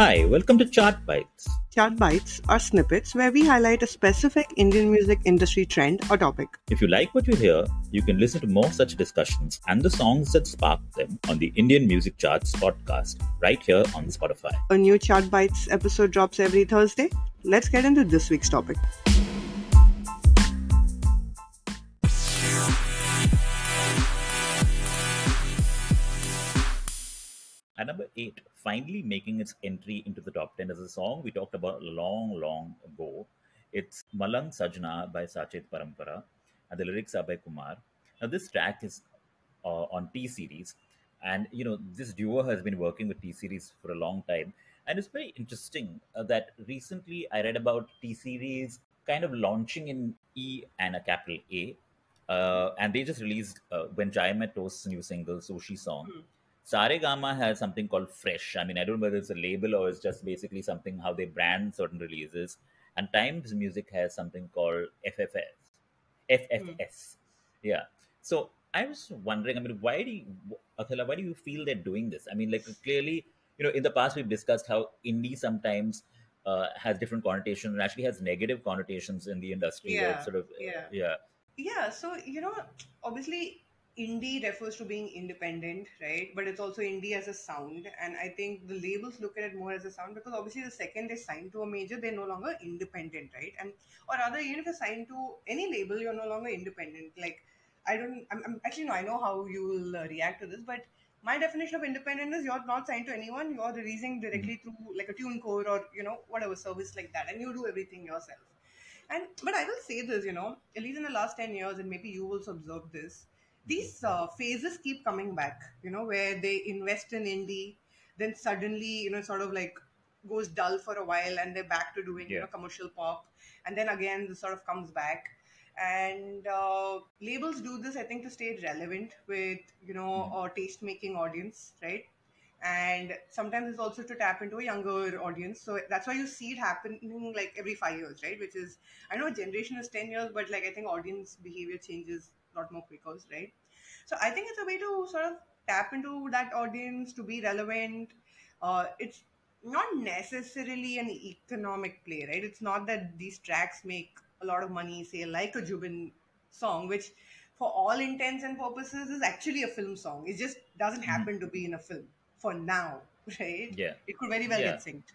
Hi, welcome to Chart Bites. Chart Bites are snippets where we highlight a specific Indian music industry trend or topic. If you like what you hear, you can listen to more such discussions and the songs that spark them on the Indian Music Charts podcast right here on Spotify. A new Chart Bites episode drops every Thursday. Let's get into this week's topic. Eight, finally making its entry into the top 10 as a song we talked about long, long ago. It's Malang Sajna by Sachet Parampara, and the lyrics are by Kumar. Now, this track is uh, on T Series, and you know, this duo has been working with T Series for a long time. And it's very interesting uh, that recently I read about T Series kind of launching in E and a capital A. Uh, and they just released uh, when Chai Met Toast's new single, Sushi Song. Hmm. Saregama has something called Fresh. I mean, I don't know whether it's a label or it's just basically something how they brand certain releases. And Times Music has something called FFS. FFS. Yeah. So I was wondering, I mean, why do you, Athila, why do you feel they're doing this? I mean, like clearly, you know, in the past we've discussed how indie sometimes uh, has different connotations and actually has negative connotations in the industry. Yeah, sort of, yeah. yeah. Yeah, so you know, obviously, indie refers to being independent, right? But it's also indie as a sound, and I think the labels look at it more as a sound because obviously, the second they sign to a major, they're no longer independent, right? And or rather, even if you're signed to any label, you're no longer independent. Like, I don't, I'm, I'm actually no, I know how you will uh, react to this, but my definition of independent is you're not signed to anyone, you're releasing directly through like a TuneCore or you know whatever service like that, and you do everything yourself. And but I will say this, you know, at least in the last ten years, and maybe you also observed this, these uh, phases keep coming back. You know, where they invest in indie, then suddenly, you know, sort of like goes dull for a while, and they're back to doing you know commercial pop, and then again, this sort of comes back. And uh, labels do this, I think, to stay relevant with you know a taste making audience, right? and sometimes it's also to tap into a younger audience so that's why you see it happening like every five years right which is i know generation is 10 years but like i think audience behavior changes lot more quicker right so i think it's a way to sort of tap into that audience to be relevant uh, it's not necessarily an economic play right it's not that these tracks make a lot of money say like a Jubin song which for all intents and purposes is actually a film song it just doesn't happen to be in a film for now, right? Yeah. It could very well Yeah. get synced.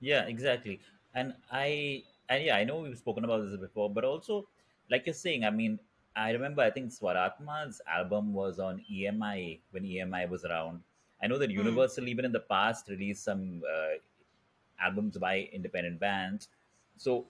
Yeah, exactly. And I, and yeah, I know we've spoken about this before, but also, like you're saying, I mean, I remember I think Swarathma's album was on EMI when EMI was around. I know that Hmm. Universal, even in the past, released some uh, albums by independent bands. So,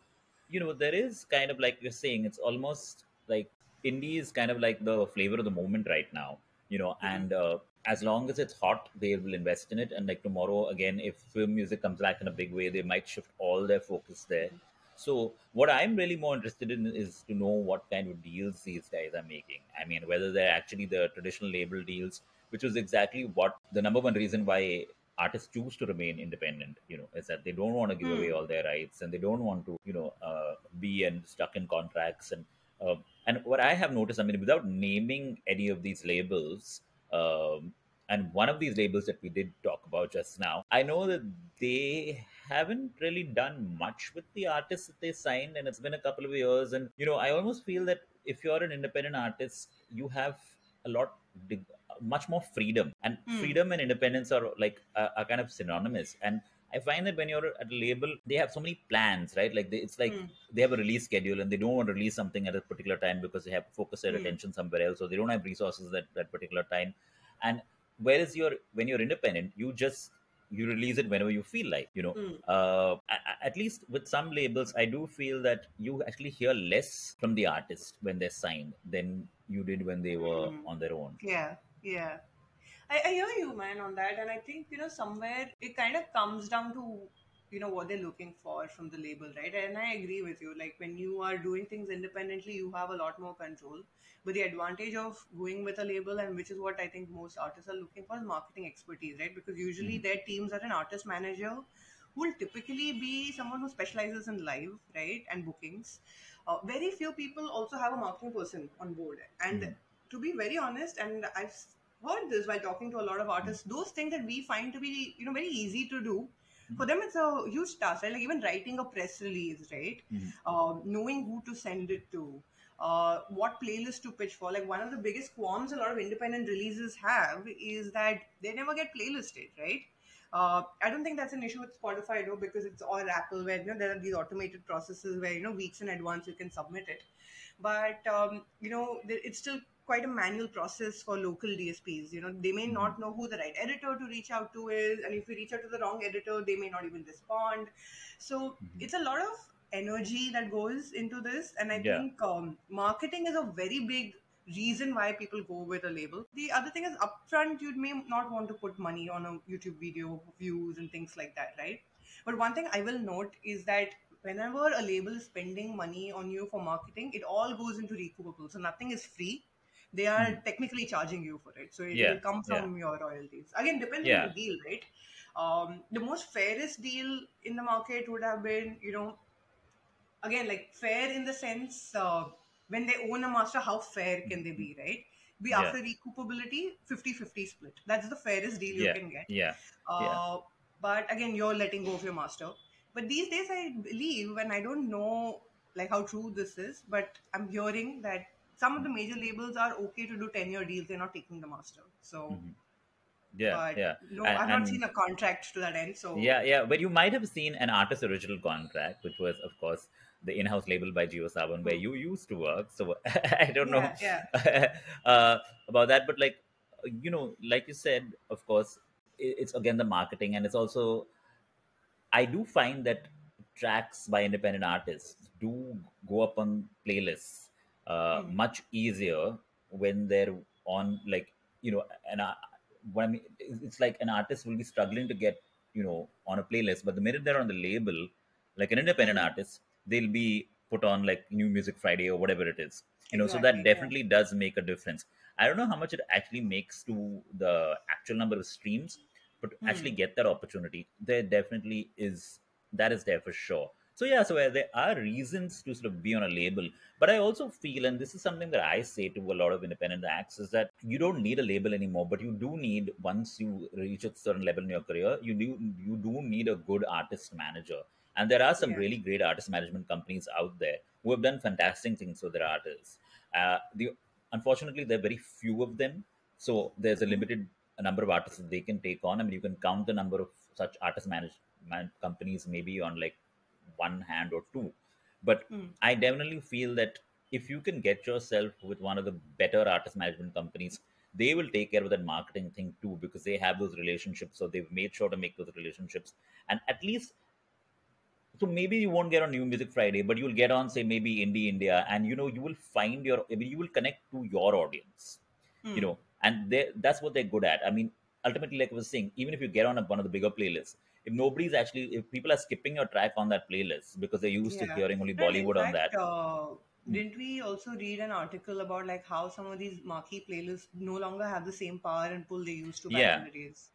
you know, there is kind of like you're saying, it's almost like indie is kind of like the flavor of the moment right now, you know, Mhm. and uh, as long as it's hot, they will invest in it. And like tomorrow, again, if film music comes back in a big way, they might shift all their focus there. So, what I'm really more interested in is to know what kind of deals these guys are making. I mean, whether they're actually the traditional label deals, which was exactly what the number one reason why artists choose to remain independent, you know, is that they don't want to give Hmm. away all their rights and they don't want to, you know, uh, be and stuck in contracts. And uh, and what I have noticed, I mean, without naming any of these labels, um, and one of these labels that we did talk about just now, I know that they haven't really done much with the artists that they signed, and it's been a couple of years. And you know, I almost feel that if you're an independent artist, you have a lot, much more freedom, and Hmm. freedom and independence are like are, are kind of synonymous. And I find that when you're at a label, they have so many plans, right? Like they, it's like Hmm. they have a release schedule, and they don't want to release something at a particular time because they have to focus their Hmm. attention somewhere else, or they don't have resources at that particular time. And whereas you're when you're independent, you just you release it whenever you feel like you know Hmm. uh, at least with some labels i do feel that you actually hear less from the artist when they're signed than you did when they were Hmm. on their own Yeah, yeah. I, I hear you, man, on that. And I think, you know, somewhere it kind of comes down to, you know, what they're looking for from the label, right? And I agree with you. Like when you are doing things independently, you have a lot more control. But the advantage of going with a label, and which is what I think most artists are looking for, is marketing expertise, right? Because usually Mhm. their teams are an artist manager who will typically be someone who specializes in live, right, and bookings. Uh, very few people also have a marketing person on board. And Mhm. to be very honest, and I've heard this while talking to a lot of artists, those things that we find to be, you know, very easy to do for them it's a huge task right? Like even writing a press release right? Mhm. um, knowing who to send it to uh, what playlist to pitch for. Like one of the biggest qualms a lot of independent releases have is that they never get playlisted right? Uh, I don't think that's an issue with Spotify though because it's all Apple where you know there are these automated processes where you know weeks in advance you can submit it but um, you know it's still quite a manual process for local dsps you know they may not know who the right editor to reach out to is and if you reach out to the wrong editor they may not even respond. So Mhm. it's a lot of energy that goes into this and i Yeah. think um, marketing is a very big reason why people go with a label. The other thing is upfront you may not want to put money on a youtube video views and things like that right? But one thing i will note is that whenever a label is spending money on you for marketing, it all goes into recoupable. So nothing is free. They are Hmm. technically charging you for it. So it Yeah, will come yeah. from your royalties. Again, depending Yeah. on the deal, right? Um, the most fairest deal in the market would have been, you know, again, like fair in the sense uh, when they own a master, how fair can they be, right? Be Yeah. after recoupability, 50 50 split. That's the fairest deal Yeah. you can get. Yeah. Uh, But again, you're letting go of your master. But these days, I believe, and I don't know like how true this is, but I'm hearing that some of the major labels are okay to do 10 year deals. They're not taking the master. So, Mhm. Yeah. but yeah. no, And- I've not and- seen a contract to that end. So, Yeah, yeah, but you might have seen an artist original contract, which was, of course, the in-house label by JioSaavn, where Hmm. you used to work. So I don't know Yeah, uh, about that, but like you know, like you said, of course, it's again the marketing, and it's also I do find that tracks by independent artists do go up on playlists uh, Hmm. much easier when they're on like you know and I, what I mean it's like an artist will be struggling to get you know on a playlist, but the minute they're on the label, like an independent Mhm. artist, they'll be put on like New Music Friday or whatever it is. You know, so that Exactly, yeah. definitely does make a difference. I don't know how much it actually makes to the actual number of streams, but to actually Hmm. get that opportunity, there definitely is that is there for sure. So yeah, so there are reasons to sort of be on a label, but I also feel, and this is something that I say to a lot of independent acts, is that you don't need a label anymore, but you do need once you reach a certain level in your career, you do you do need a good artist manager, and there are some Yeah. really great artist management companies out there who have done fantastic things for their artists. Uh, the unfortunately there are very few of them, so there's a limited number of artists that they can take on. I mean, you can count the number of such artist management companies maybe on like one hand or two. But Hmm. I definitely feel that if you can get yourself with one of the better artist management companies, they will take care of that marketing thing too because they have those relationships. So they've made sure to make those relationships. And at least, so maybe you won't get on New Music Friday, but you'll get on, say, maybe Indie India, and you know, you will find your, I mean, you will connect to your audience Hmm. you know and they that's what they're good at. I mean ultimately like i was saying even if you get on a, one of the bigger playlists if nobody's actually if people are skipping your track on that playlist because they're used to hearing only bollywood on that. Uh, Hmm. didn't we also read an article about like how some of these marquee playlists no longer have the same power and pull they used to Yeah.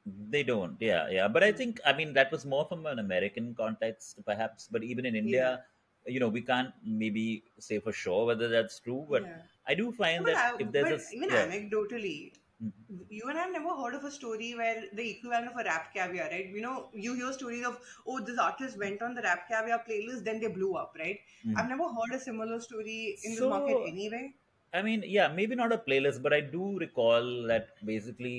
they don't. Yeah yeah. But i think i mean that was more from an american context perhaps. But even in india you know we can't maybe say for sure whether that's true but yeah. I do find that I, if there's but a even yeah. anecdotally, Mhm. you and I have never heard of a story where the equivalent of a RapCaviar, right? You know, you hear stories of, oh, this artist went on the RapCaviar playlist, then they blew up, right? Mhm. I've never heard a similar story in So- market anyway. I mean, yeah, maybe not a playlist, but I do recall that basically,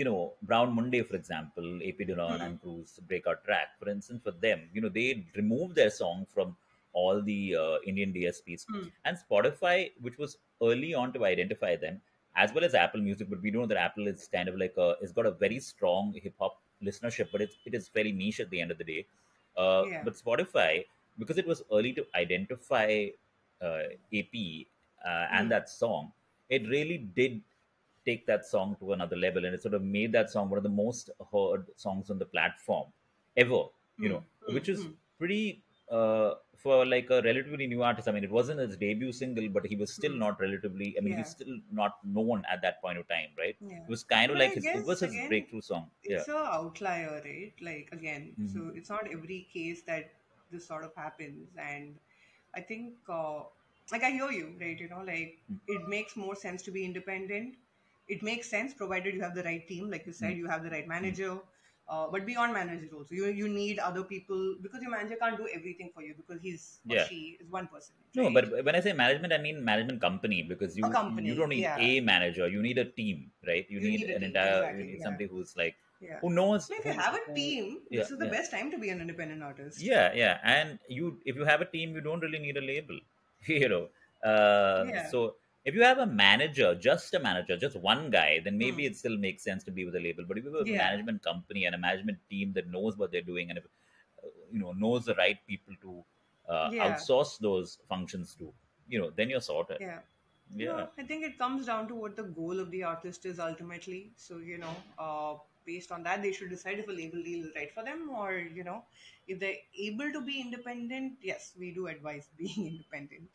you know, Brown Munde, for example, AP Dhillon Hmm. and Cruz breakout track, for instance, for them, you know, they removed their song from all the uh, Indian DSPs. Hmm. And Spotify, which was early on to identify them, as well as Apple Music, but we know that Apple is kind of like a, it's got a very strong hip hop listenership, but it's, it is very niche at the end of the day. Uh, Yeah. But Spotify, because it was early to identify uh, AP uh, and Mm. that song, it really did take that song to another level, and it sort of made that song one of the most heard songs on the platform ever. You know, Mm, which is mm. pretty uh, for like a relatively new artist. I mean, it wasn't his debut single, but he was still Mm. not relatively. I mean, he's still not known at that point of time, right? Yeah. It was kind of But I like his, it was his again, breakthrough song. Yeah. it's a outlier, right? Like again, so Mhm. it's not every case that this sort of happens, and I think, uh, like I hear you, right? You know, like Mm. it makes more sense to be independent. It makes sense provided you have the right team, like you said, Mm. you have the right manager. Uh, but beyond managers also, you you need other people because your manager can't do everything for you because he's or Yeah. she is one person. No, but when I say management, I mean management company because you company, you don't need yeah. a manager. You need a team, right? You, You need, need an team, entire. exactly, you need yeah. somebody who's like yeah. who knows. So if you have a team, yeah, this is the yeah. best time to be an independent artist. Yeah, yeah, and you if you have a team, you don't really need a label, you know. Uh, Yeah. So if you have a manager, just a manager, just one guy, then maybe Hmm. it still makes sense to be with a label. But if you have a Yeah. management company and a management team that knows what they're doing and if, you know knows the right people to uh, Yeah. outsource those functions to, you know, then you're sorted. Yeah. Yeah. No, I think it comes down to what the goal of the artist is ultimately. So, you know, uh, based on that, they should decide if a label deal is right for them or, you know, if they're able to be independent, yes, we do advise being independent.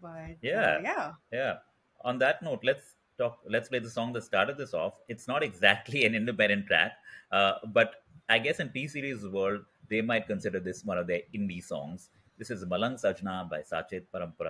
But uh, Yeah. yeah. Yeah. On that note, let's talk. Let's play the song that started this off. It's not exactly an independent track, uh, but I guess in T Series world, they might consider this one of their indie songs. This is Malang Sajna by Sachet Parampara.